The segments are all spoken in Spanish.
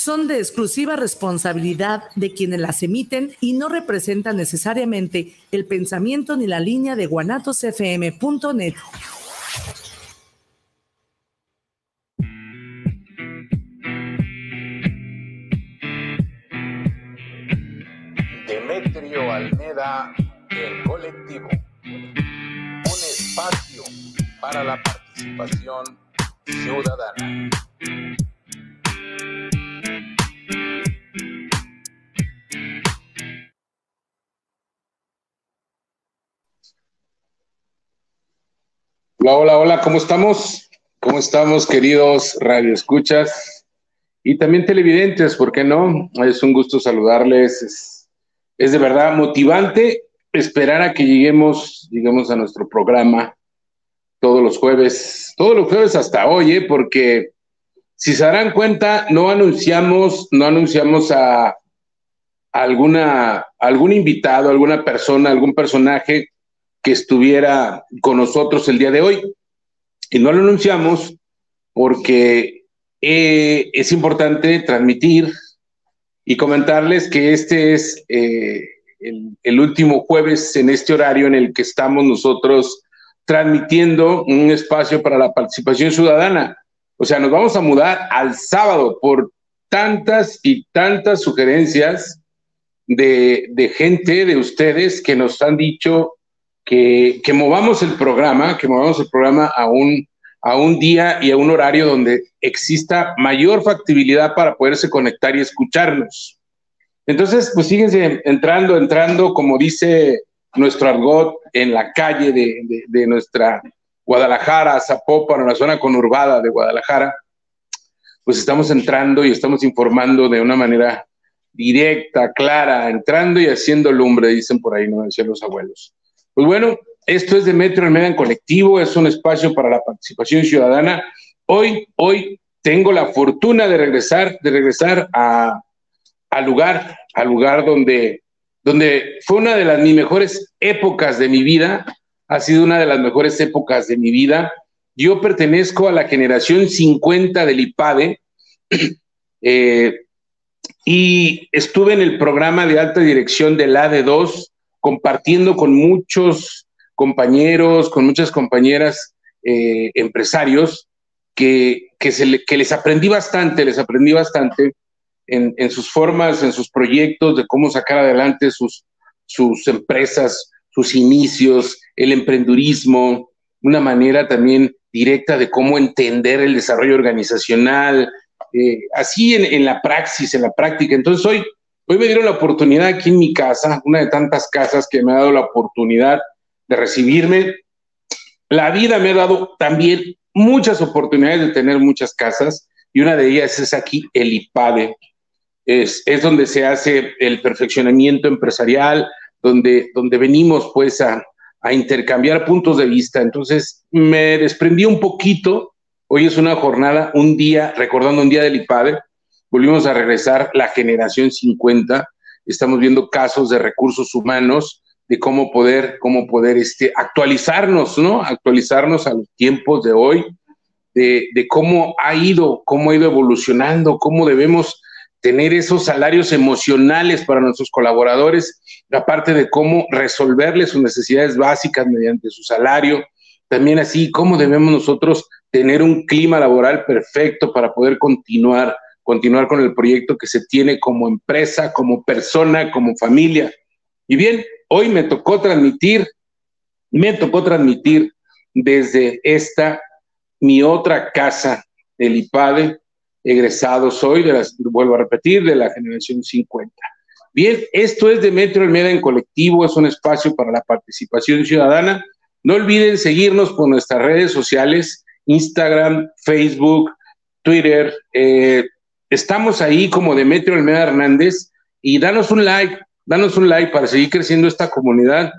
son de exclusiva responsabilidad de quienes las emiten y no representan necesariamente el pensamiento ni la línea de guanatosfm.net. Demetrio Almeda, el colectivo. Un espacio para la participación ciudadana. Hola, hola, hola, ¿cómo estamos? ¿Cómo estamos, queridos radioescuchas y también televidentes? ¿Por qué no? Es un gusto saludarles. Es, de verdad motivante esperar a que lleguemos, digamos, a nuestro programa todos los jueves, todos los jueves hasta hoy, ¿eh? porque si se darán cuenta, no anunciamos, no anunciamos a alguna, algún invitado, alguna persona, algún personaje que estuviera con nosotros el día de hoy. Y no lo anunciamos porque eh, es importante transmitir y comentarles que este es eh, el, el, último jueves en este horario en el que estamos nosotros transmitiendo un espacio para la participación ciudadana. O sea, nos vamos a mudar al sábado por tantas y tantas sugerencias de, de gente, de ustedes, que nos han dicho que, movamos el programa, que movamos el programa a un, a un día y a un horario donde exista mayor factibilidad para poderse conectar y escucharnos. Entonces, pues síguense entrando, entrando, como dice nuestro argot, en la calle de, de, nuestra Guadalajara, Zapopan, la zona conurbada de Guadalajara, pues estamos entrando y estamos informando de una manera directa, clara, entrando y haciendo lumbre, dicen por ahí, ¿no? Decían los abuelos. Pues bueno, esto es de Metro Almeda en colectivo, es un espacio para la participación ciudadana. Hoy, hoy tengo la fortuna de regresar, de regresar a, al lugar, al lugar donde, donde fue una de las mis mejores épocas de mi vida, ha sido una de las mejores épocas de mi vida. Yo pertenezco a la generación 50 del IPADE eh, y estuve en el programa de alta dirección del AD2 compartiendo con muchos compañeros, con muchas compañeras eh, empresarios, que, que, les aprendí bastante, les aprendí bastante en, en, sus formas, en sus proyectos, de cómo sacar adelante sus, sus empresas, sus inicios, el emprendurismo, una manera también directa de cómo entender el desarrollo organizacional, eh, así en, en, la praxis, en la práctica. Entonces hoy Hoy me dieron la oportunidad aquí en mi casa, una de tantas casas que me ha dado la oportunidad de recibirme. La vida me ha dado también muchas oportunidades de tener muchas casas y una de ellas es aquí el IPADE. Es, es donde se hace el perfeccionamiento empresarial, donde, donde venimos pues a, a intercambiar puntos de vista. Entonces me desprendí un poquito. Hoy es una jornada, un día, recordando un día del IPADE, volvimos a regresar la generación 50, estamos viendo casos de recursos humanos, de cómo poder, cómo poder este, actualizarnos, ¿no? Actualizarnos a los tiempos de hoy, de, de cómo ha ido, cómo ha ido evolucionando, cómo debemos tener esos salarios emocionales para nuestros colaboradores, aparte de cómo resolverles sus necesidades básicas mediante su salario, también así cómo debemos nosotros tener un clima laboral perfecto para poder continuar continuar con el proyecto que se tiene como empresa, como persona, como familia. Y bien, hoy me tocó transmitir, me tocó transmitir desde esta, mi otra casa, el IPADE, egresado soy, de las, vuelvo a repetir, de la generación 50. Bien, esto es de Metro Almeda en colectivo, es un espacio para la participación ciudadana. No olviden seguirnos por nuestras redes sociales, Instagram, Facebook, Twitter, eh, estamos ahí como Demetrio Almeida Hernández y danos un like, danos un like para seguir creciendo esta comunidad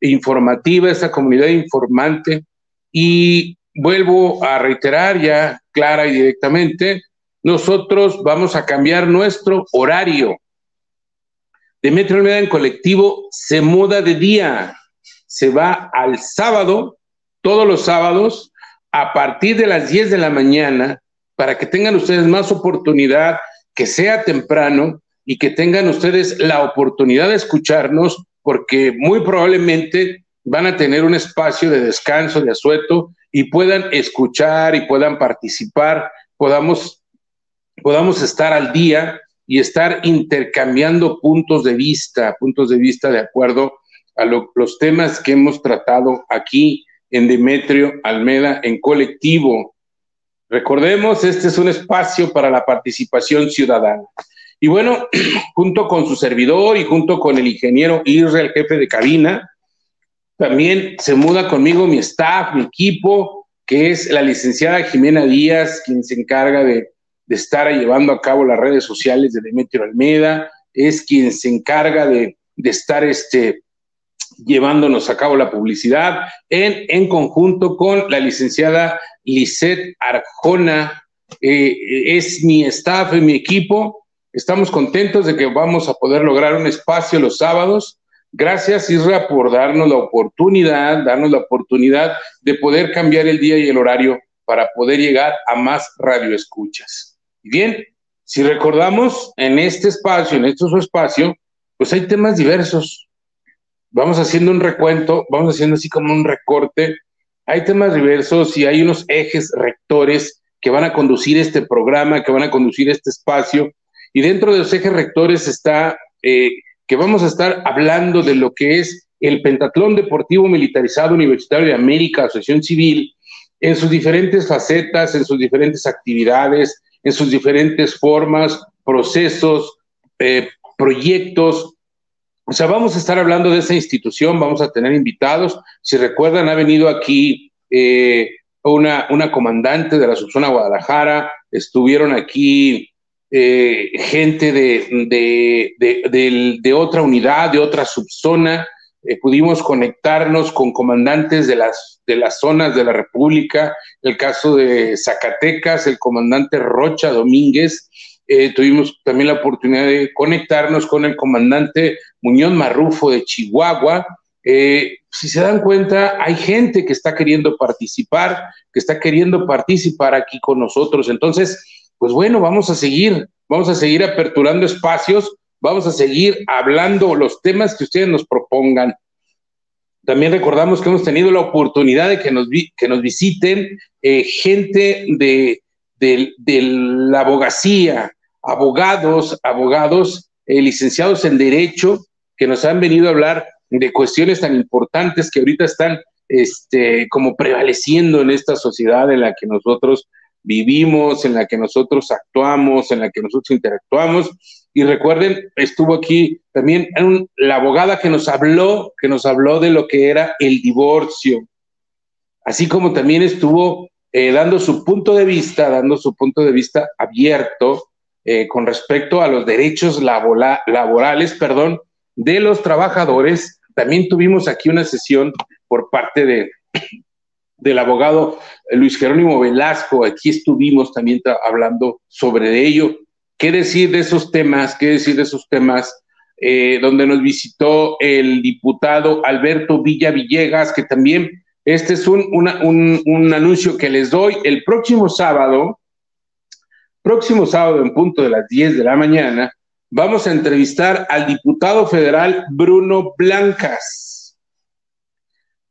informativa, esta comunidad informante. Y vuelvo a reiterar ya clara y directamente, nosotros vamos a cambiar nuestro horario. Demetrio Almeida en colectivo se muda de día, se va al sábado, todos los sábados, a partir de las 10 de la mañana para que tengan ustedes más oportunidad que sea temprano y que tengan ustedes la oportunidad de escucharnos, porque muy probablemente van a tener un espacio de descanso, de asueto, y puedan escuchar y puedan participar, podamos, podamos estar al día y estar intercambiando puntos de vista, puntos de vista de acuerdo a los temas que hemos tratado aquí en Demetrio Almeda en colectivo. Recordemos, este es un espacio para la participación ciudadana. Y bueno, junto con su servidor y junto con el ingeniero Israel, jefe de cabina, también se muda conmigo mi staff, mi equipo, que es la licenciada Jimena Díaz, quien se encarga de, estar llevando a cabo las redes sociales de Demetrio Almeda, es quien se encarga de, estar este, llevándonos a cabo la publicidad en, en conjunto con la licenciada Lisette Arjona, eh, es mi staff, y mi equipo. Estamos contentos de que vamos a poder lograr un espacio los sábados. Gracias, Isra, por darnos la oportunidad, darnos la oportunidad de poder cambiar el día y el horario para poder llegar a más radioescuchas. Bien, si recordamos, en este espacio, en este su espacio, pues hay temas diversos. Vamos haciendo un recuento, vamos haciendo así como un recorte hay temas diversos y hay unos ejes rectores que van a conducir este programa, que van a conducir este espacio. Y dentro de los ejes rectores está eh, que vamos a estar hablando de lo que es el Pentatlón Deportivo Militarizado Universitario de América, Asociación Civil, en sus diferentes facetas, en sus diferentes actividades, en sus diferentes formas, procesos, eh, proyectos, o sea, vamos a estar hablando de esa institución, vamos a tener invitados. Si recuerdan, ha venido aquí eh, una, una, comandante de la subzona Guadalajara, estuvieron aquí eh, gente de, de, otra unidad, de otra subzona, eh, pudimos conectarnos con comandantes de las, de las zonas de la República, el caso de Zacatecas, el comandante Rocha Domínguez, eh, tuvimos también la oportunidad de conectarnos con el comandante Muñoz Marrufo de Chihuahua. Eh, si se dan cuenta, hay gente que está queriendo participar, que está queriendo participar aquí con nosotros. Entonces, pues bueno, vamos a seguir, vamos a seguir aperturando espacios, vamos a seguir hablando los temas que ustedes nos propongan. También recordamos que hemos tenido la oportunidad de que nos, que nos visiten eh, gente de, de, la abogacía, abogados, abogados eh, licenciados en Derecho que nos han venido a hablar de cuestiones tan importantes que ahorita están este, como prevaleciendo en esta sociedad en la que nosotros vivimos, en la que nosotros actuamos, en la que nosotros interactuamos. Y recuerden, estuvo aquí también la abogada que nos habló, que nos habló de lo que era el divorcio, así como también estuvo eh, dando su punto de vista, dando su punto de vista abierto eh, con respecto a los derechos laborales, perdón, de los trabajadores. También tuvimos aquí una sesión por parte de, del abogado Luis Jerónimo Velasco. Aquí estuvimos también hablando sobre ello. ¿Qué decir de esos temas? ¿Qué decir de esos temas? Eh, donde nos visitó el diputado Alberto Villa Villegas, que también este es un, un anuncio que les doy. El próximo sábado, próximo sábado en punto de las 10 de la mañana, vamos a entrevistar al diputado federal Bruno Blancas,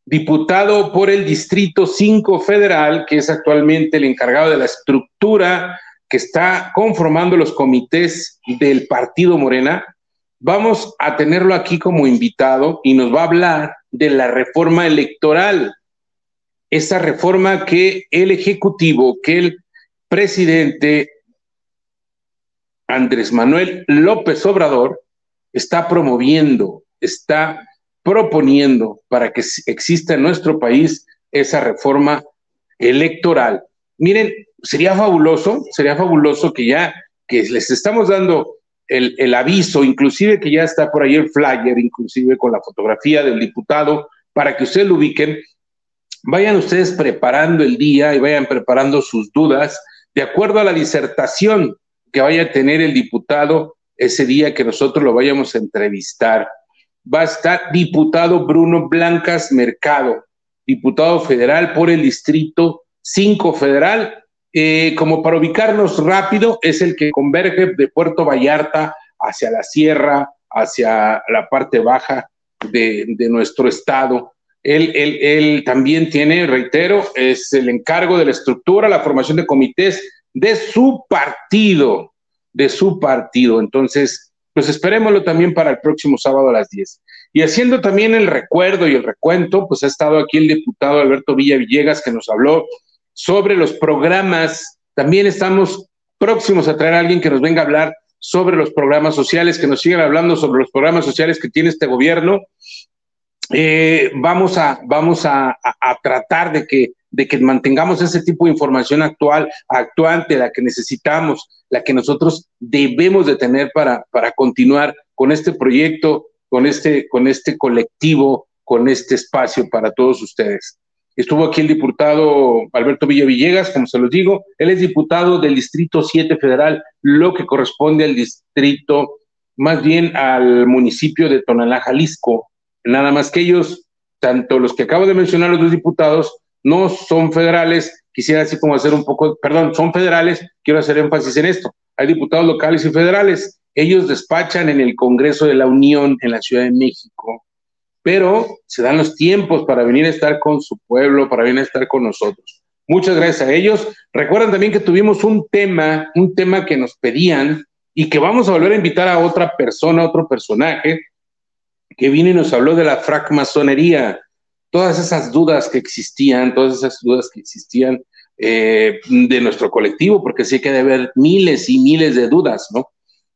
diputado por el Distrito 5 Federal, que es actualmente el encargado de la estructura que está conformando los comités del Partido Morena. Vamos a tenerlo aquí como invitado y nos va a hablar de la reforma electoral, esa reforma que el Ejecutivo, que el presidente Andrés Manuel López Obrador está promoviendo, está proponiendo para que exista en nuestro país esa reforma electoral. Miren, sería fabuloso, sería fabuloso que ya que les estamos dando el, el, aviso, inclusive que ya está por ahí el flyer, inclusive con la fotografía del diputado, para que ustedes lo ubiquen. Vayan ustedes preparando el día y vayan preparando sus dudas de acuerdo a la disertación que vaya a tener el diputado ese día que nosotros lo vayamos a entrevistar. Va a estar diputado Bruno Blancas Mercado, diputado federal por el Distrito 5 Federal. eh, como para ubicarnos rápido, es el que converge de Puerto Vallarta hacia la sierra, hacia la parte baja de, nuestro estado. Él, él, también tiene, reitero, es el encargo de la estructura, la formación de comités de su partido, de su partido. Entonces, pues esperémoslo también para el próximo sábado a las 10. Y haciendo también el recuerdo y el recuento, pues ha estado aquí el diputado Alberto Villa Villegas que nos habló sobre los programas. También estamos próximos a traer a alguien que nos venga a hablar sobre los programas sociales, que nos sigan hablando sobre los programas sociales que tiene este gobierno. Eh, vamos a, vamos a, tratar de que, de que mantengamos ese tipo de información actual, actuante, la que necesitamos, la que nosotros debemos de tener para, para continuar con este proyecto con este, con este colectivo, con este espacio para todos ustedes. Estuvo aquí el diputado Alberto Villavillegas, como se los digo. Él es diputado del Distrito 7 Federal, lo que corresponde al distrito, más bien al municipio de Tonalá, Jalisco. Nada más que ellos, tanto los que acabo de mencionar, los dos diputados, no son federales. Quisiera así como hacer un poco, perdón, son federales, quiero hacer énfasis en esto. Hay diputados locales y federales. Ellos despachan en el Congreso de la Unión en la Ciudad de México, pero se dan los tiempos para venir a estar con su pueblo, para venir a estar con nosotros. Muchas gracias a ellos. Recuerden también que tuvimos un tema, un tema que nos pedían y que vamos a volver a invitar a otra persona, otro personaje, que vino y nos habló de la francmasonería, todas esas dudas que existían, todas esas dudas que existían eh, de nuestro colectivo, porque sí que debe haber miles y miles de dudas, ¿no?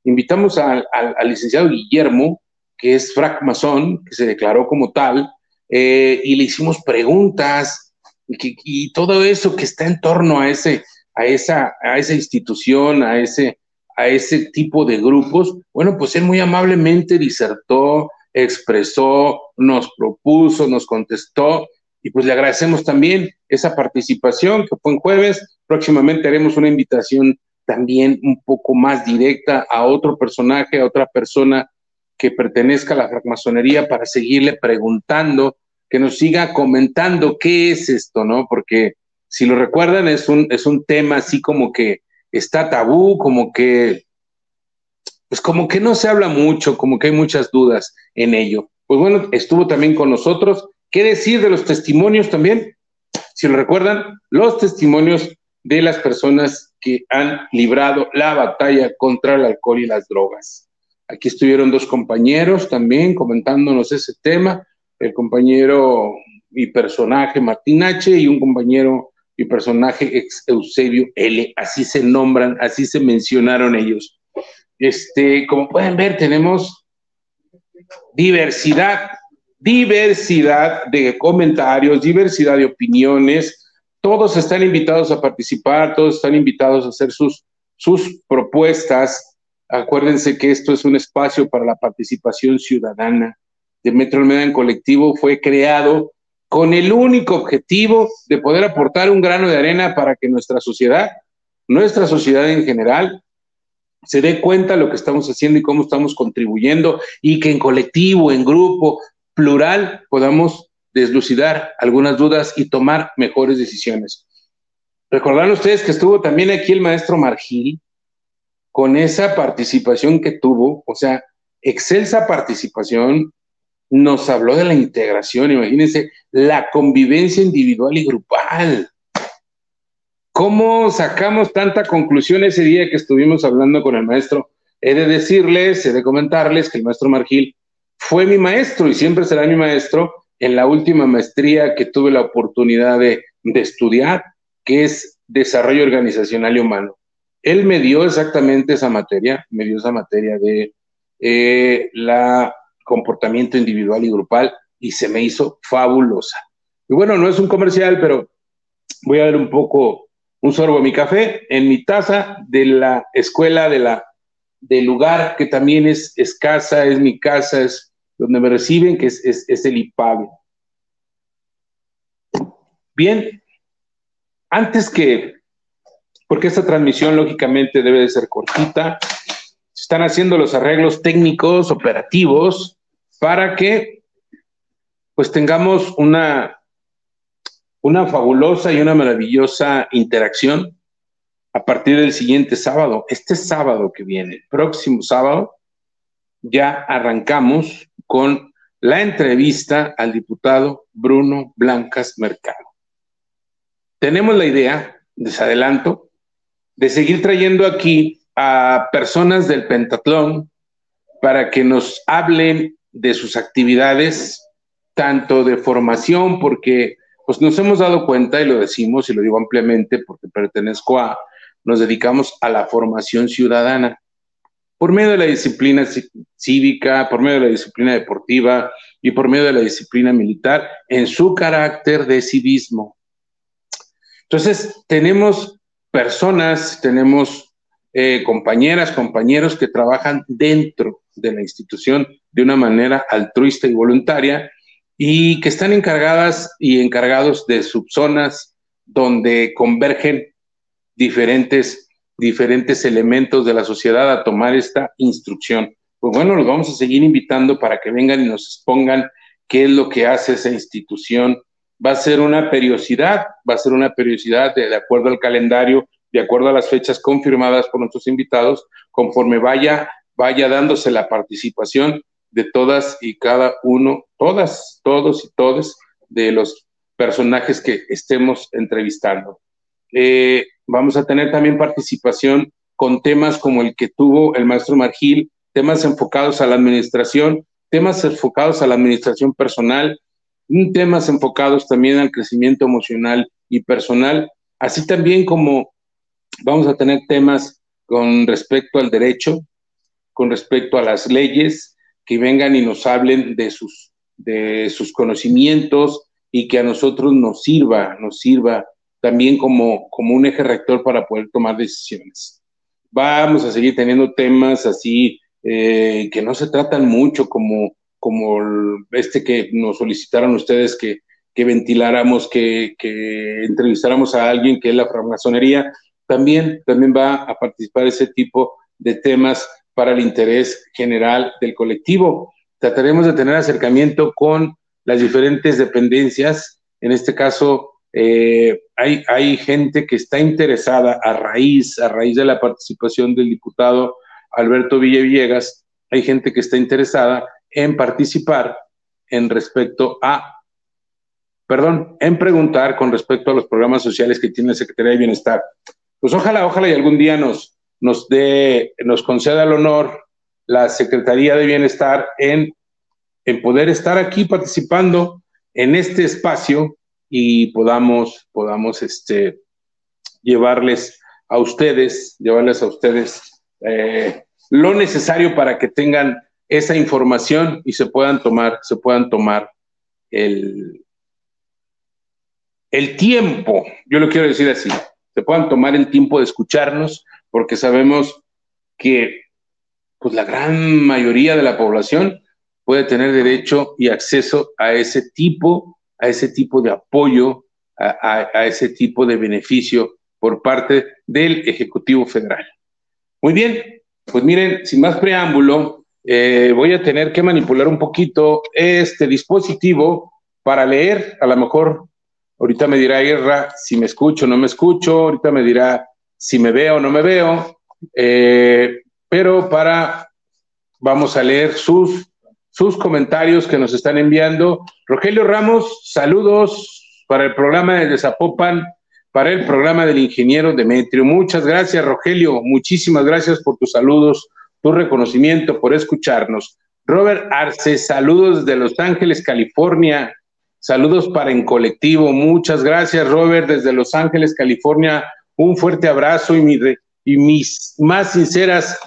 invitamos al, licenciado Guillermo, que es francmasón, que se declaró como tal, eh, y le hicimos preguntas y, todo eso que está en torno a, ese, a, esa, a esa institución, a ese, a ese tipo de grupos. Bueno, pues él muy amablemente disertó, expresó, nos propuso, nos contestó y pues le agradecemos también esa participación que fue en jueves. Próximamente haremos una invitación también un poco más directa a otro personaje, a otra persona que pertenezca a la francmasonería para seguirle preguntando, que nos siga comentando qué es esto, ¿no? Porque si lo recuerdan, es un, es un tema así como que está tabú, como que, pues como que no se habla mucho, como que hay muchas dudas en ello. Pues bueno, estuvo también con nosotros. ¿Qué decir de los testimonios también? Si lo recuerdan, los testimonios de las personas que han librado la batalla contra el alcohol y las drogas. Aquí estuvieron dos compañeros también comentándonos ese tema, el compañero y personaje Martín H. y un compañero y personaje ex Eusebio L. Así se nombran, así se mencionaron ellos. Este, como pueden ver, tenemos diversidad, diversidad de comentarios, diversidad de opiniones, todos están invitados a participar, todos están invitados a hacer sus, sus propuestas. Acuérdense que esto es un espacio para la participación ciudadana. De Metro Almeda colectivo fue creado con el único objetivo de poder aportar un grano de arena para que nuestra sociedad, nuestra sociedad en general, se dé cuenta de lo que estamos haciendo y cómo estamos contribuyendo y que en colectivo, en grupo, plural, podamos deslucidar algunas dudas y tomar mejores decisiones. Recordarán ustedes que estuvo también aquí el maestro Margil con esa participación que tuvo, o sea, excelsa participación, nos habló de la integración, imagínense, la convivencia individual y grupal. ¿Cómo sacamos tanta conclusión ese día que estuvimos hablando con el maestro? He de decirles, he de comentarles que el maestro Margil fue mi maestro y siempre será mi maestro en la última maestría que tuve la oportunidad de, estudiar, que es desarrollo organizacional y humano. Él me dio exactamente esa materia, me dio esa materia de eh, la comportamiento individual y grupal y se me hizo fabulosa. Y bueno, no es un comercial, pero voy a ver un poco un sorbo de mi café en mi taza de la escuela de la del lugar que también es escasa, es mi casa, es donde me reciben, que es, el IPAVE. Bien, antes que, porque esta transmisión lógicamente debe de ser cortita, se están haciendo los arreglos técnicos, operativos, para que pues tengamos una, una fabulosa y una maravillosa interacción a partir del siguiente sábado, este sábado que viene, próximo sábado, ya arrancamos con la entrevista al diputado Bruno Blancas Mercado. Tenemos la idea, les adelanto, de seguir trayendo aquí a personas del pentatlón para que nos hablen de sus actividades, tanto de formación, porque pues nos hemos dado cuenta, y lo decimos y lo digo ampliamente porque pertenezco a, nos dedicamos a la formación ciudadana por medio de la disciplina cívica, por medio de la disciplina deportiva y por medio de la disciplina militar en su carácter de civismo. Entonces, tenemos personas, tenemos eh, compañeras, compañeros que trabajan dentro de la institución de una manera altruista y voluntaria y que están encargadas y encargados de subzonas donde convergen diferentes diferentes elementos de la sociedad a tomar esta instrucción. Pues bueno, los vamos a seguir invitando para que vengan y nos expongan qué es lo que hace esa institución. Va a ser una periodicidad, va a ser una periodicidad de, acuerdo al calendario, de acuerdo a las fechas confirmadas por nuestros invitados, conforme vaya, vaya dándose la participación de todas y cada uno, todas, todos y todes de los personajes que estemos entrevistando. Eh, vamos a tener también participación con temas como el que tuvo el maestro Margil, temas enfocados a la administración, temas enfocados a la administración personal, temas enfocados también al crecimiento emocional y personal, así también como vamos a tener temas con respecto al derecho, con respecto a las leyes, que vengan y nos hablen de sus, de sus conocimientos y que a nosotros nos sirva, nos sirva también como, como un eje rector para poder tomar decisiones. Vamos a seguir teniendo temas así eh, que no se tratan mucho como, como este que nos solicitaron ustedes que, que ventiláramos, que, que, entrevistáramos a alguien que es la francmasonería. También, también va a participar ese tipo de temas para el interés general del colectivo. Trataremos de tener acercamiento con las diferentes dependencias, en este caso eh, hay, hay gente que está interesada a raíz, a raíz de la participación del diputado Alberto Villegas, hay gente que está interesada en participar en respecto a, perdón, en preguntar con respecto a los programas sociales que tiene la Secretaría de Bienestar. Pues ojalá, ojalá y algún día nos, nos dé, nos conceda el honor la Secretaría de Bienestar en, en poder estar aquí participando en este espacio y podamos, podamos este, llevarles a ustedes, llevarles a ustedes eh, lo necesario para que tengan esa información y se puedan tomar, se puedan tomar el, el tiempo, yo lo quiero decir así, se puedan tomar el tiempo de escucharnos, porque sabemos que pues la gran mayoría de la población puede tener derecho y acceso a ese tipo a ese tipo de apoyo, a, ese tipo de beneficio por parte del Ejecutivo Federal. Muy bien, pues miren, sin más preámbulo, eh, voy a tener que manipular un poquito este dispositivo para leer, a lo mejor ahorita me dirá Irra si me escucho o no me escucho, ahorita me dirá si me veo o no me veo, eh, pero para, vamos a leer sus sus comentarios que nos están enviando. Rogelio Ramos, saludos para el programa de Zapopan, para el programa del ingeniero Demetrio. Muchas gracias, Rogelio. Muchísimas gracias por tus saludos, tu reconocimiento, por escucharnos. Robert Arce, saludos desde Los Ángeles, California. Saludos para En Colectivo. Muchas gracias, Robert, desde Los Ángeles, California. Un fuerte abrazo y, mis más sinceras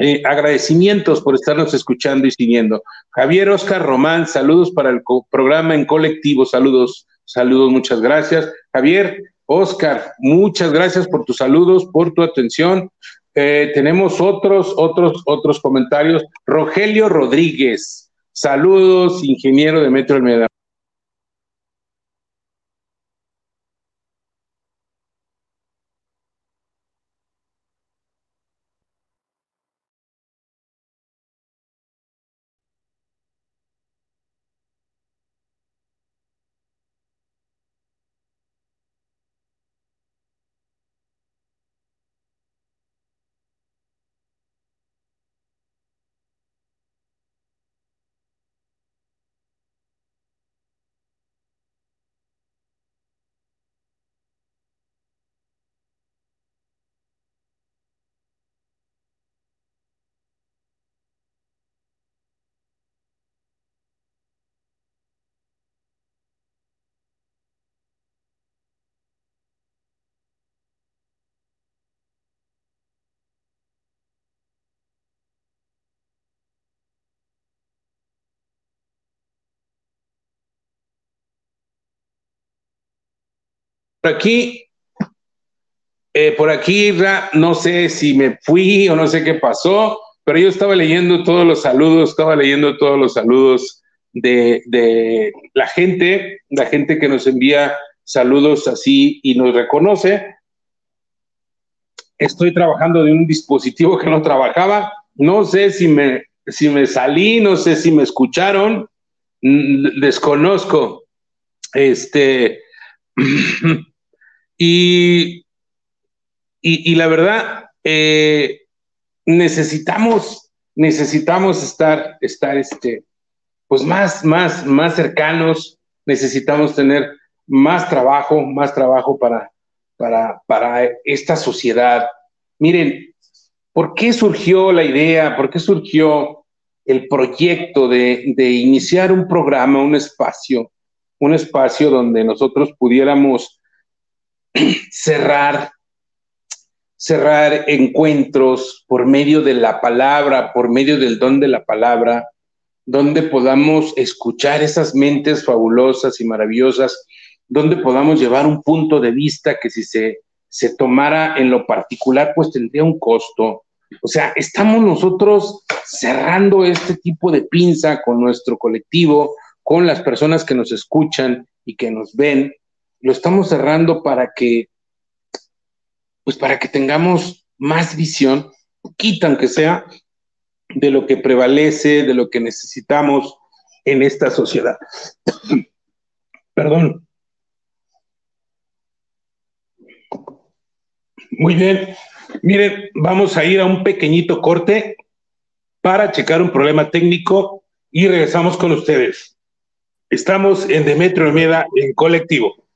eh, agradecimientos por estarnos escuchando y siguiendo. Javier Oscar Román, saludos para el programa en colectivo, saludos, saludos, muchas gracias. Javier, Oscar, muchas gracias por tus saludos, por tu atención. Eh, tenemos otros, otros, otros comentarios. Rogelio Rodríguez, saludos, ingeniero de Metro Almeda. Aquí, eh, por aquí, no sé si me fui o no sé qué pasó, pero yo estaba leyendo todos los saludos, estaba leyendo todos los saludos de, de la gente, la gente que nos envía saludos así y nos reconoce. Estoy trabajando de un dispositivo que no trabajaba. No sé si me, si me salí, no sé si me escucharon, desconozco. Este, y, y, la verdad, eh, necesitamos, necesitamos estar, estar este, pues más, más, más cercanos, necesitamos tener más trabajo, más trabajo para, para, para esta sociedad. Miren, ¿por qué surgió la idea? ¿Por qué surgió el proyecto de, de iniciar un programa, un espacio, un espacio donde nosotros pudiéramos cerrar, cerrar encuentros por medio de la palabra, por medio del don de la palabra, donde podamos escuchar esas mentes fabulosas y maravillosas donde podamos llevar un punto de vista que si se, se tomara en lo particular, pues tendría un costo. O sea, estamos nosotros cerrando este tipo de pinza con nuestro colectivo, con las personas que nos escuchan y que nos ven. Lo estamos cerrando para que, pues para que tengamos más visión, poquita aunque sea, de lo que prevalece, de lo que necesitamos en esta sociedad. Perdón. Muy bien. Miren, vamos a ir a un pequeñito corte para checar un problema técnico y regresamos con ustedes. Estamos en Demetrio Meda en colectivo.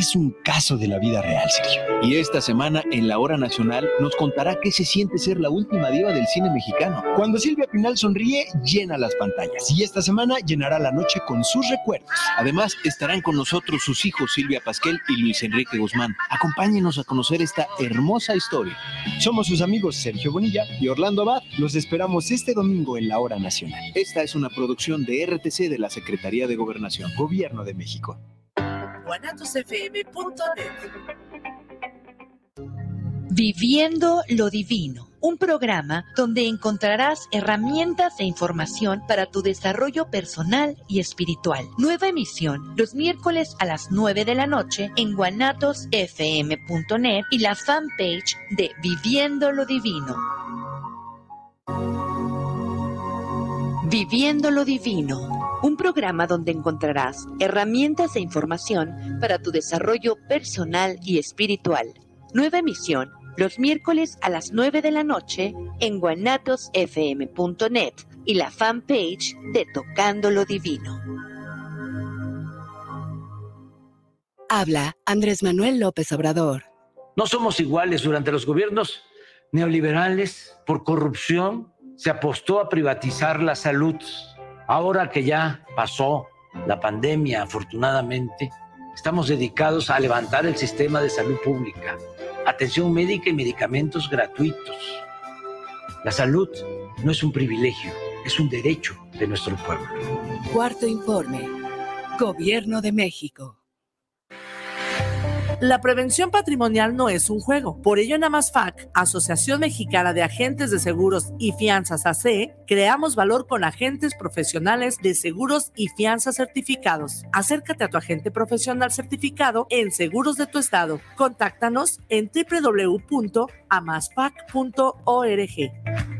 Es un caso de la vida real, Sergio. Y esta semana, en la Hora Nacional, nos contará qué se siente ser la última diva del cine mexicano. Cuando Silvia Pinal sonríe, llena las pantallas. Y esta semana llenará la noche con sus recuerdos. Además, estarán con nosotros sus hijos Silvia Pasquel y Luis Enrique Guzmán. Acompáñenos a conocer esta hermosa historia. Somos sus amigos Sergio Bonilla y Orlando Abad. Los esperamos este domingo en la Hora Nacional. Esta es una producción de RTC de la Secretaría de Gobernación, Gobierno de México guanatosfm.net. Viviendo lo Divino, un programa donde encontrarás herramientas e información para tu desarrollo personal y espiritual. Nueva emisión los miércoles a las 9 de la noche en guanatosfm.net y la fanpage de Viviendo lo Divino. Viviendo lo Divino un programa donde encontrarás herramientas e información para tu desarrollo personal y espiritual. Nueva emisión los miércoles a las 9 de la noche en guanatosfm.net y la fanpage de Tocando lo Divino. Habla Andrés Manuel López Obrador. No somos iguales durante los gobiernos neoliberales por corrupción. Se apostó a privatizar la salud Ahora que ya pasó la pandemia, afortunadamente, estamos dedicados a levantar el sistema de salud pública, atención médica y medicamentos gratuitos. La salud no es un privilegio, es un derecho de nuestro pueblo. Cuarto informe. Gobierno de México. La prevención patrimonial no es un juego. Por ello, en Amasfac, Asociación Mexicana de Agentes de Seguros y Fianzas AC, creamos valor con agentes profesionales de seguros y fianzas certificados. Acércate a tu agente profesional certificado en seguros de tu estado. Contáctanos en www.amasfac.org.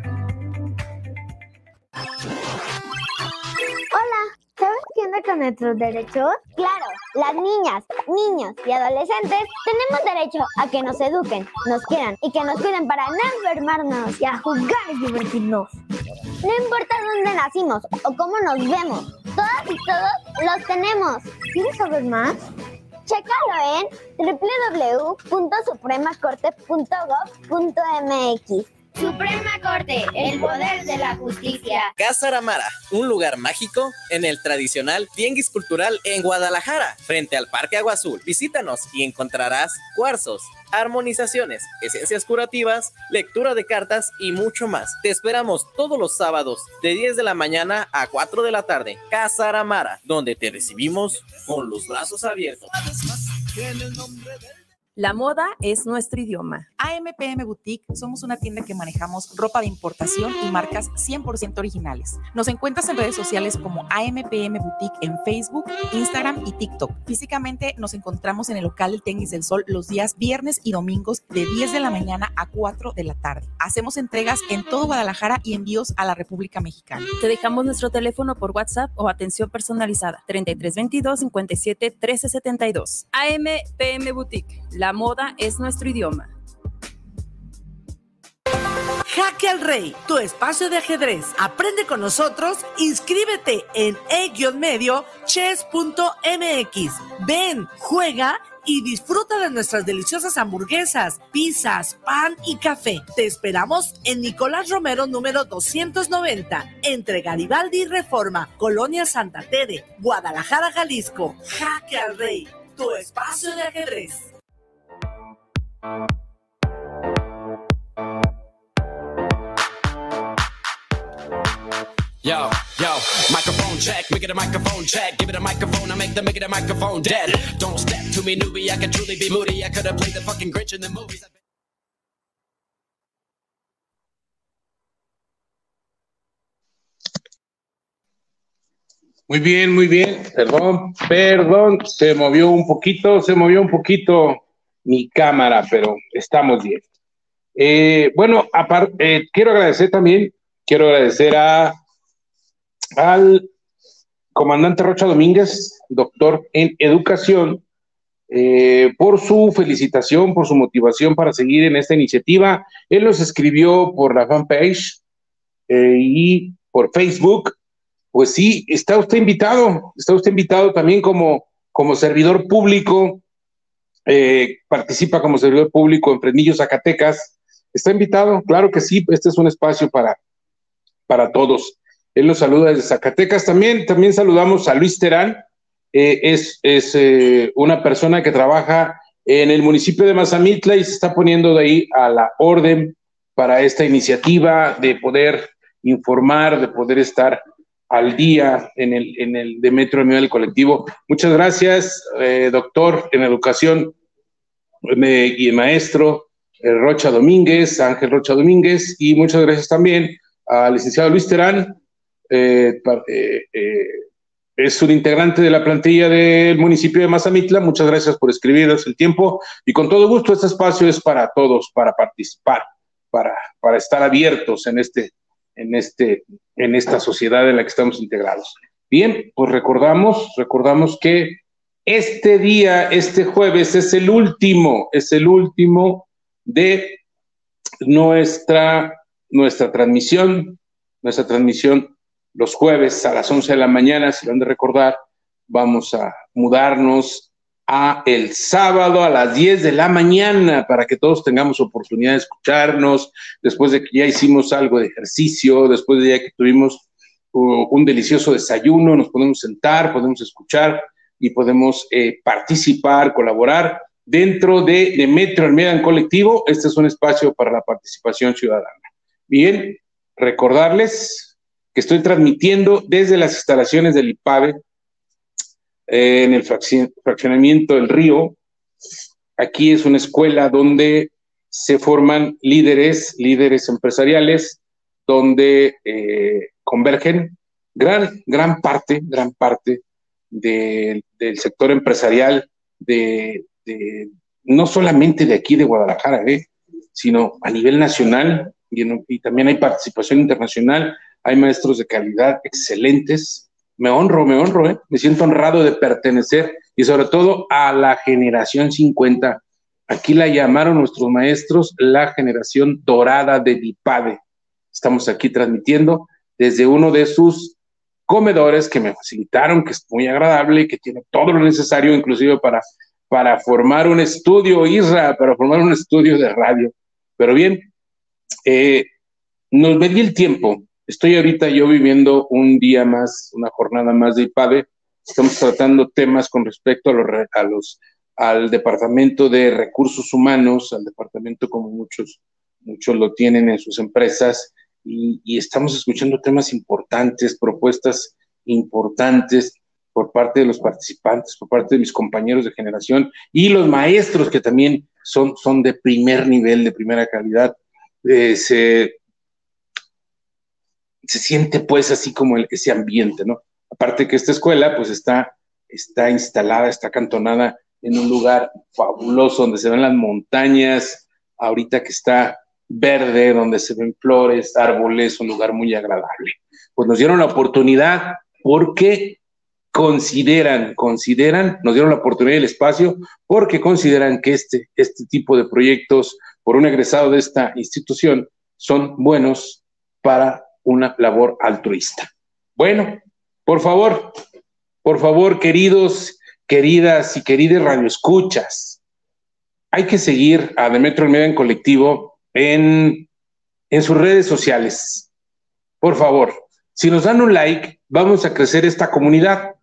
con nuestros derechos? Claro, las niñas, niños y adolescentes tenemos derecho a que nos eduquen, nos quieran y que nos cuiden para no enfermarnos y a jugar y divertirnos. No importa dónde nacimos o cómo nos vemos, todas y todos los tenemos. ¿Quieres saber más? Chécalo en www.supremacorte.gov.mx. Suprema Corte, el poder de la justicia. Casa Aramara, un lugar mágico en el tradicional Tianguis Cultural en Guadalajara, frente al Parque Agua Azul. Visítanos y encontrarás cuarzos, armonizaciones, esencias curativas, lectura de cartas y mucho más. Te esperamos todos los sábados de 10 de la mañana a 4 de la tarde. Casa Aramara, donde te recibimos con los brazos abiertos. La moda es nuestro idioma. AMPM Boutique somos una tienda que manejamos ropa de importación y marcas 100% originales. Nos encuentras en redes sociales como AMPM Boutique en Facebook, Instagram y TikTok. Físicamente nos encontramos en el local del Tenis del Sol los días viernes y domingos de 10 de la mañana a 4 de la tarde. Hacemos entregas en todo Guadalajara y envíos a la República Mexicana. Te dejamos nuestro teléfono por WhatsApp o atención personalizada 3322 57 1372. AMPM Boutique. La moda es nuestro idioma. Jaque al Rey, tu espacio de ajedrez. Aprende con nosotros, inscríbete en e-medio chess.mx. Ven, juega y disfruta de nuestras deliciosas hamburguesas, pizzas, pan y café. Te esperamos en Nicolás Romero número 290, entre Garibaldi y Reforma, Colonia Santa Tere, Guadalajara, Jalisco. Jaque al Rey, tu espacio de ajedrez. Yo, yo, microphone check, make it a microphone check. Give it a microphone, I make the make it a microphone dead. Don't step to me, newbie, I can truly be moody. I could have played the fucking Grinch in the movies. Muy bien, muy bien. Perdón, perdón, se movió un poquito, se movió un poquito mi cámara, pero estamos bien. Eh, bueno, eh, quiero agradecer también, quiero agradecer a al comandante Rocha Domínguez, doctor en educación, eh, por su felicitación, por su motivación para seguir en esta iniciativa. Él nos escribió por la fanpage y por Facebook. Pues sí, está usted invitado, está usted invitado también como, como servidor público eh, participa como servidor público en Fresnillo, Zacatecas. Está invitado, claro que sí, este es un espacio para, para todos. Él nos saluda desde Zacatecas también. También saludamos a Luis Terán, eh, es, es eh, una persona que trabaja en el municipio de Mazamitla y se está poniendo de ahí a la orden para esta iniciativa de poder informar, de poder estar al día en el, en el de Metro Nivel Colectivo. Muchas gracias, doctor en educación y maestro eh, Rocha Domínguez, Ángel Rocha Domínguez, y muchas gracias también al licenciado Luis Terán, eh, eh, es un integrante de la plantilla del municipio de Mazamitla. Muchas gracias por escribirnos el tiempo y con todo gusto este espacio es para todos, para participar, para, para estar abiertos en, este, en, este, en esta sociedad en la que estamos integrados. Bien, pues recordamos, recordamos que este día, este jueves, es el último, es el último de nuestra, nuestra transmisión, nuestra transmisión los jueves a las 11 de la mañana, si lo han de recordar, vamos a mudarnos el sábado a las 10 de la mañana para que todos tengamos oportunidad de escucharnos, después de que ya hicimos algo de ejercicio, después de ya que tuvimos uh, un delicioso desayuno, nos podemos sentar, podemos escuchar y podemos eh, participar, colaborar dentro de, de Metro en Colectivo. Este es un espacio para la participación ciudadana. Bien, recordarles que estoy transmitiendo desde las instalaciones del IPAVE en el fraccionamiento del río. Aquí es una escuela donde se forman líderes, líderes empresariales, donde eh, convergen gran, gran parte, gran parte del sector empresarial, de, no solamente de aquí de Guadalajara, ¿eh? sino a nivel nacional y, también hay participación internacional, hay maestros de calidad excelentes. Me honro, me honro, ¿eh? me siento honrado de pertenecer y sobre todo a la generación 50. Aquí la llamaron nuestros maestros la generación dorada de Dipade. Estamos aquí transmitiendo desde uno de sus comedores que me facilitaron, que es muy agradable, que tiene todo lo necesario, inclusive para, para formar un estudio, ISRA, para formar un estudio de radio. Pero bien, eh, nos medí el tiempo. Estoy ahorita yo viviendo un día más, una jornada más de IPADE. Estamos tratando temas con respecto a los, a los al departamento de recursos humanos, al departamento como muchos, muchos lo tienen en sus empresas, y, estamos escuchando temas importantes, propuestas importantes por parte de los participantes, por parte de mis compañeros de generación y los maestros que también son, son de primer nivel, de primera calidad. Eh, se siente pues así como el- ese ambiente, ¿no? Aparte que esta escuela pues está, está instalada, está acantonada en un lugar fabuloso donde se ven las montañas, ahorita que está verde, donde se ven flores, árboles, un lugar muy agradable. Pues nos dieron la oportunidad porque consideran, consideran, nos dieron la oportunidad y el espacio porque consideran que este, este tipo de proyectos por un egresado de esta institución son buenos para una labor altruista. Bueno, por favor, por favor, queridos, queridas y queridas radioescuchas, hay que seguir a Demetrio Almeida en colectivo en, en sus redes sociales. Por favor, si nos dan un like, vamos a crecer esta comunidad.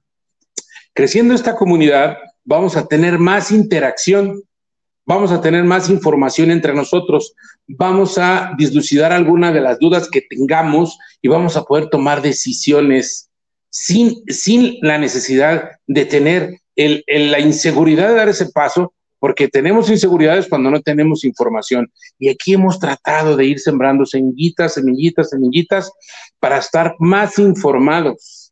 Creciendo esta comunidad, vamos a tener más interacción, vamos a tener más información entre nosotros, vamos a dislucidar algunas de las dudas que tengamos y vamos a poder tomar decisiones sin, sin la necesidad de tener la inseguridad de dar ese paso, porque tenemos inseguridades cuando no tenemos información. Y aquí hemos tratado de ir sembrando semillitas, semillitas, semillitas para estar más informados.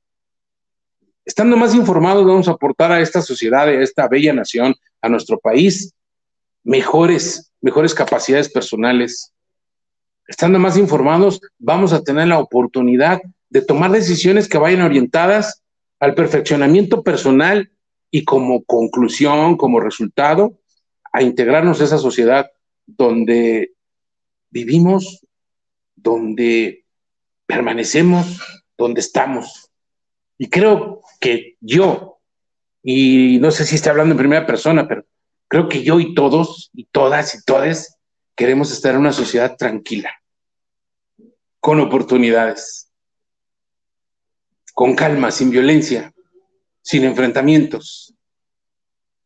Estando más informados, vamos a aportar a esta sociedad, a esta bella nación, a nuestro país, mejores, mejores capacidades personales. Estando más informados, vamos a tener la oportunidad de tomar decisiones que vayan orientadas al perfeccionamiento personal y como conclusión, como resultado, a integrarnos a esa sociedad donde vivimos, donde permanecemos, donde estamos. Y creo que yo, y no sé si estoy hablando en primera persona, pero creo que yo y todos, y todas y todes, queremos estar en una sociedad tranquila, con oportunidades, con calma, sin violencia, sin enfrentamientos.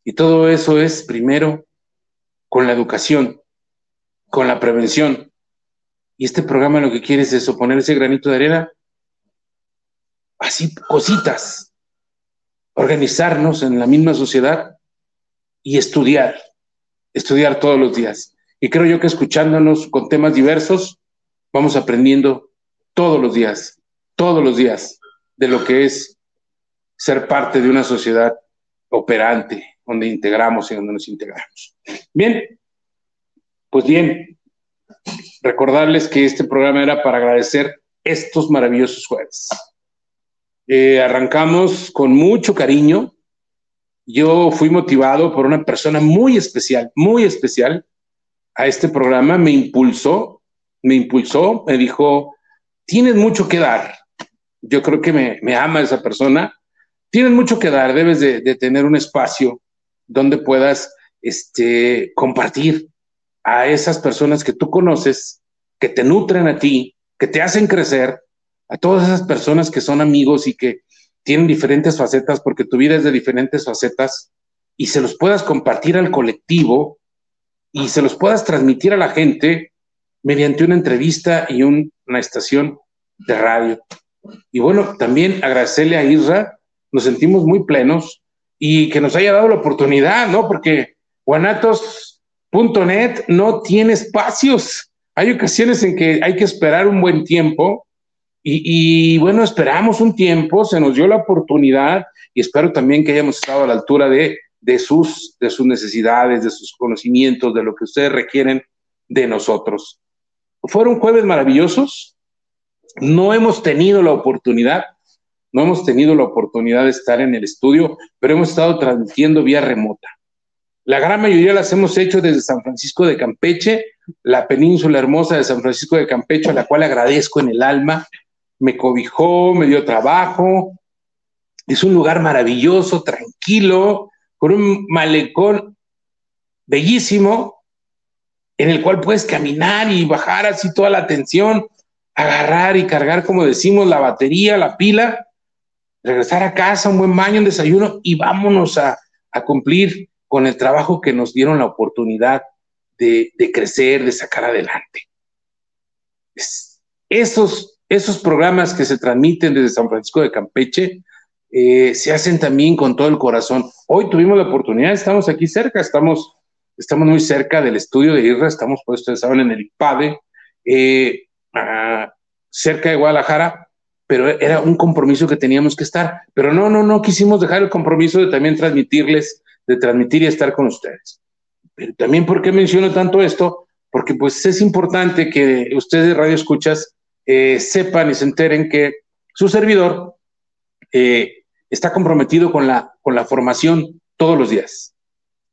Y todo eso es primero con la educación, con la prevención. Y este programa lo que quiere es eso, poner ese granito de arena, así cositas, organizarnos en la misma sociedad y estudiar, estudiar todos los días. Y creo yo que escuchándonos con temas diversos, vamos aprendiendo todos los días, todos los días, de lo que es ser parte de una sociedad operante, donde integramos y donde nos integramos. Bien, pues bien, recordarles que este programa era para agradecer estos maravillosos jueves. Eh, arrancamos con mucho cariño. Yo fui motivado por una persona muy especial, muy especial a este programa. Me impulsó, me impulsó, me dijo, tienes mucho que dar. Yo creo que me, ama esa persona. Tienes mucho que dar, debes de, de tener un espacio donde puedas este, compartir a esas personas que tú conoces, que te nutren a ti, que te hacen crecer, a todas esas personas que son amigos y que tienen diferentes facetas, porque tu vida es de diferentes facetas, y se los puedas compartir al colectivo y se los puedas transmitir a la gente mediante una entrevista y un- una estación de radio. Y bueno, también agradecerle a Isra, nos sentimos muy plenos y que nos haya dado la oportunidad, ¿no? Porque guanatos.net no tiene espacios. Hay ocasiones en que hay que esperar un buen tiempo y, bueno, esperamos un tiempo, se nos dio la oportunidad y espero también que hayamos estado a la altura de, de, sus, de sus necesidades, de sus conocimientos, de lo que ustedes requieren de nosotros. Fueron jueves maravillosos. No hemos tenido la oportunidad, no hemos tenido la oportunidad de estar en el estudio, pero hemos estado transmitiendo vía remota. La gran mayoría las hemos hecho desde San Francisco de Campeche, la península hermosa de San Francisco de Campeche, a la cual agradezco en el alma. Me cobijó, me dio trabajo. Es un lugar maravilloso, tranquilo, con un malecón bellísimo, en el cual puedes caminar y bajar así toda la tensión, agarrar y cargar, como decimos, la batería, la pila, regresar a casa, un buen baño, un desayuno y vámonos a, a cumplir con el trabajo que nos dieron la oportunidad de, de crecer, de sacar adelante. Es- esos, esos programas que se transmiten desde San Francisco de Campeche eh, se hacen también con todo el corazón. Hoy tuvimos la oportunidad, estamos aquí cerca, estamos, estamos muy cerca del estudio de IRRA, estamos, pues ustedes saben, en el IPADE, eh, cerca de Guadalajara, pero era un compromiso que teníamos que estar. Pero no, no, no quisimos dejar el compromiso de también transmitirles, de transmitir y estar con ustedes. Pero también, ¿por qué menciono tanto esto? Porque pues es importante que ustedes, Radio Escuchas, eh, sepan y se enteren que su servidor eh, está comprometido con la, con la formación todos los días.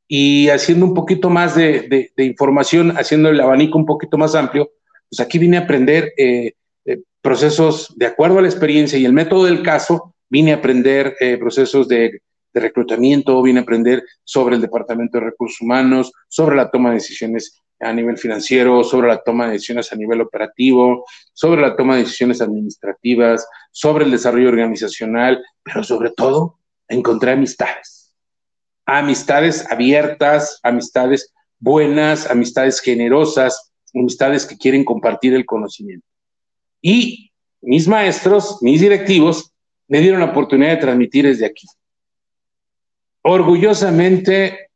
Y haciendo un poquito más de, información, haciendo el abanico un poquito más amplio, pues aquí vine a aprender eh, procesos de acuerdo a la experiencia y el método del caso, vine a aprender procesos de, de reclutamiento, vine a aprender sobre el Departamento de Recursos Humanos, sobre la toma de decisiones a nivel financiero, sobre la toma de decisiones a nivel operativo, sobre la toma de decisiones administrativas, sobre el desarrollo organizacional, pero sobre todo encontré amistades. Amistades abiertas, amistades buenas, amistades generosas, amistades que quieren compartir el conocimiento. Y mis maestros, mis directivos, me dieron la oportunidad de transmitir desde aquí. Orgullosamente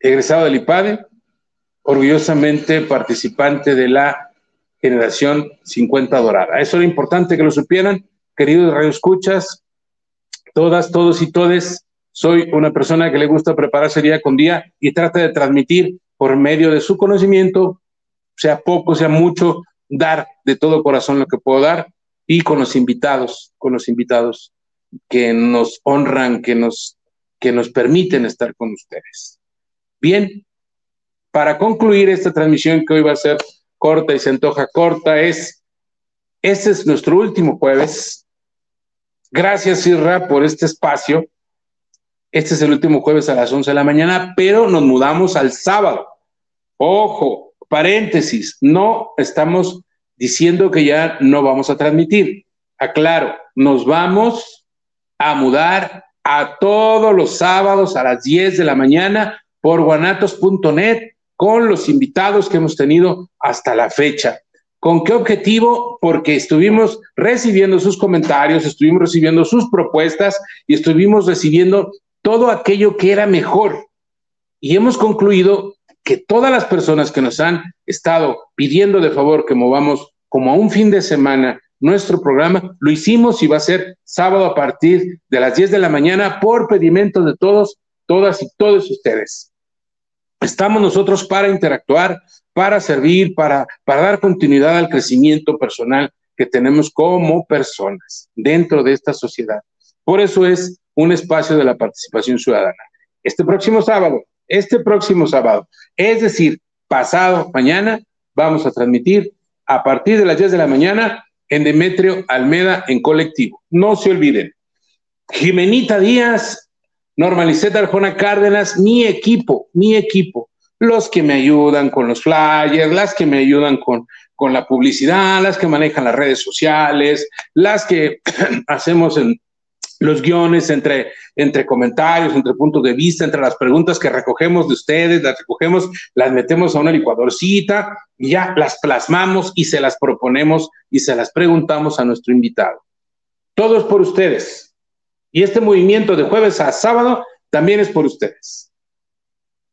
egresado del IPADE, orgullosamente participante de la generación 50 dorada. Eso era importante que lo supieran, queridos radioescuchas, todas, todos y todes. Soy una persona que le gusta prepararse día con día y trata de transmitir por medio de su conocimiento, sea poco, sea mucho, dar de todo corazón lo que puedo dar y con los invitados, con los invitados que nos honran, que nos, que nos permiten estar con ustedes. Bien, para concluir esta transmisión que hoy va a ser corta y se antoja corta, es, este es nuestro último jueves. Gracias, Irra, por este espacio. Este es el último jueves a las 11 de la mañana, pero nos mudamos al sábado. Ojo, paréntesis, no estamos diciendo que ya no vamos a transmitir. Aclaro, nos vamos a mudar a todos los sábados a las 10 de la mañana por guanatos.net con los invitados que hemos tenido hasta la fecha. ¿Con qué objetivo? Porque estuvimos recibiendo sus comentarios, estuvimos recibiendo sus propuestas y estuvimos recibiendo todo aquello que era mejor. Y hemos concluido que todas las personas que nos han estado pidiendo de favor que movamos como a un fin de semana nuestro programa, lo hicimos y va a ser sábado a partir de las 10 de la mañana por pedimento de todos, todas y todos ustedes. Estamos nosotros para interactuar, para servir, para, para dar continuidad al crecimiento personal que tenemos como personas dentro de esta sociedad. Por eso es un espacio de la participación ciudadana. Este próximo sábado, este próximo sábado, es decir, pasado mañana, vamos a transmitir a partir de las 10 de la mañana en Demetrio Almeda en colectivo. No se olviden. Jimenita Díaz, Normaliceta Arjona Cárdenas, mi equipo, mi equipo, los que me ayudan con los flyers, las que me ayudan con, con la publicidad, las que manejan las redes sociales, las que hacemos en los guiones entre, entre comentarios, entre puntos de vista, entre las preguntas que recogemos de ustedes, las recogemos, las metemos a una licuadorcita y ya las plasmamos y se las proponemos y se las preguntamos a nuestro invitado. Todo es por ustedes. Y este movimiento de jueves a sábado también es por ustedes.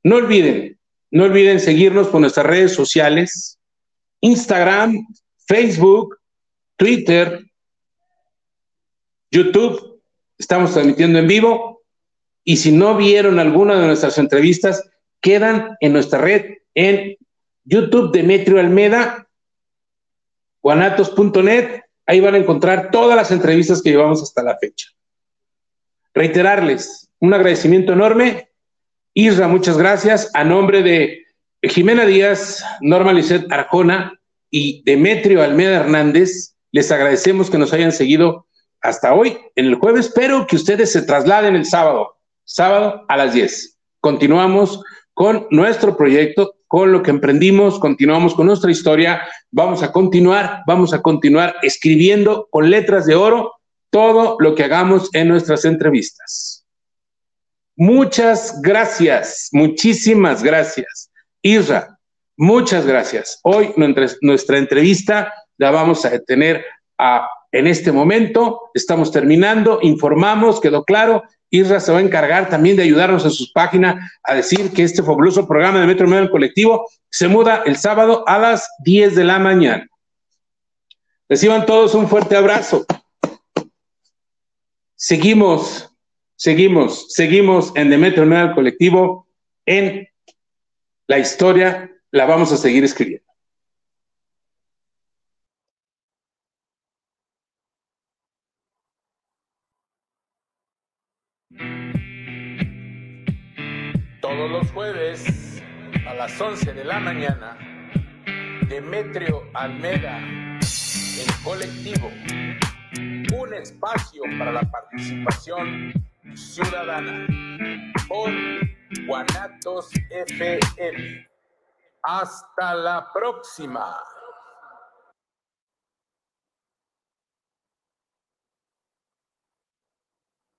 No olviden, no olviden seguirnos por nuestras redes sociales, Instagram, Facebook, Twitter, YouTube. Estamos transmitiendo en vivo. Y si no vieron alguna de nuestras entrevistas, quedan en nuestra red en YouTube Demetrio Almeda, guanatos.net. Ahí van a encontrar todas las entrevistas que llevamos hasta la fecha reiterarles un agradecimiento enorme. Isra, muchas gracias. A nombre de Jimena Díaz, Norma Lisset Arjona y Demetrio Almeida Hernández, les agradecemos que nos hayan seguido hasta hoy, en el jueves. Espero que ustedes se trasladen el sábado, sábado a las 10. Continuamos con nuestro proyecto, con lo que emprendimos, continuamos con nuestra historia, vamos a continuar, vamos a continuar escribiendo con letras de oro todo lo que hagamos en nuestras entrevistas. Muchas gracias, muchísimas gracias. Isra, muchas gracias. Hoy nuestra entrevista la vamos a tener a, en este momento. Estamos terminando, informamos, quedó claro. Isra se va a encargar también de ayudarnos en sus páginas a decir que este fabuloso programa de Metro Medio Colectivo se muda el sábado a las 10 de la mañana. Reciban todos un fuerte abrazo. Seguimos, seguimos, seguimos en Demetrio Nuevo Colectivo. En la historia la vamos a seguir escribiendo. Jueves a las 11 de la mañana, Demetrio Almeda, el colectivo, un espacio para la participación ciudadana por Guanatos FM. Hasta la próxima.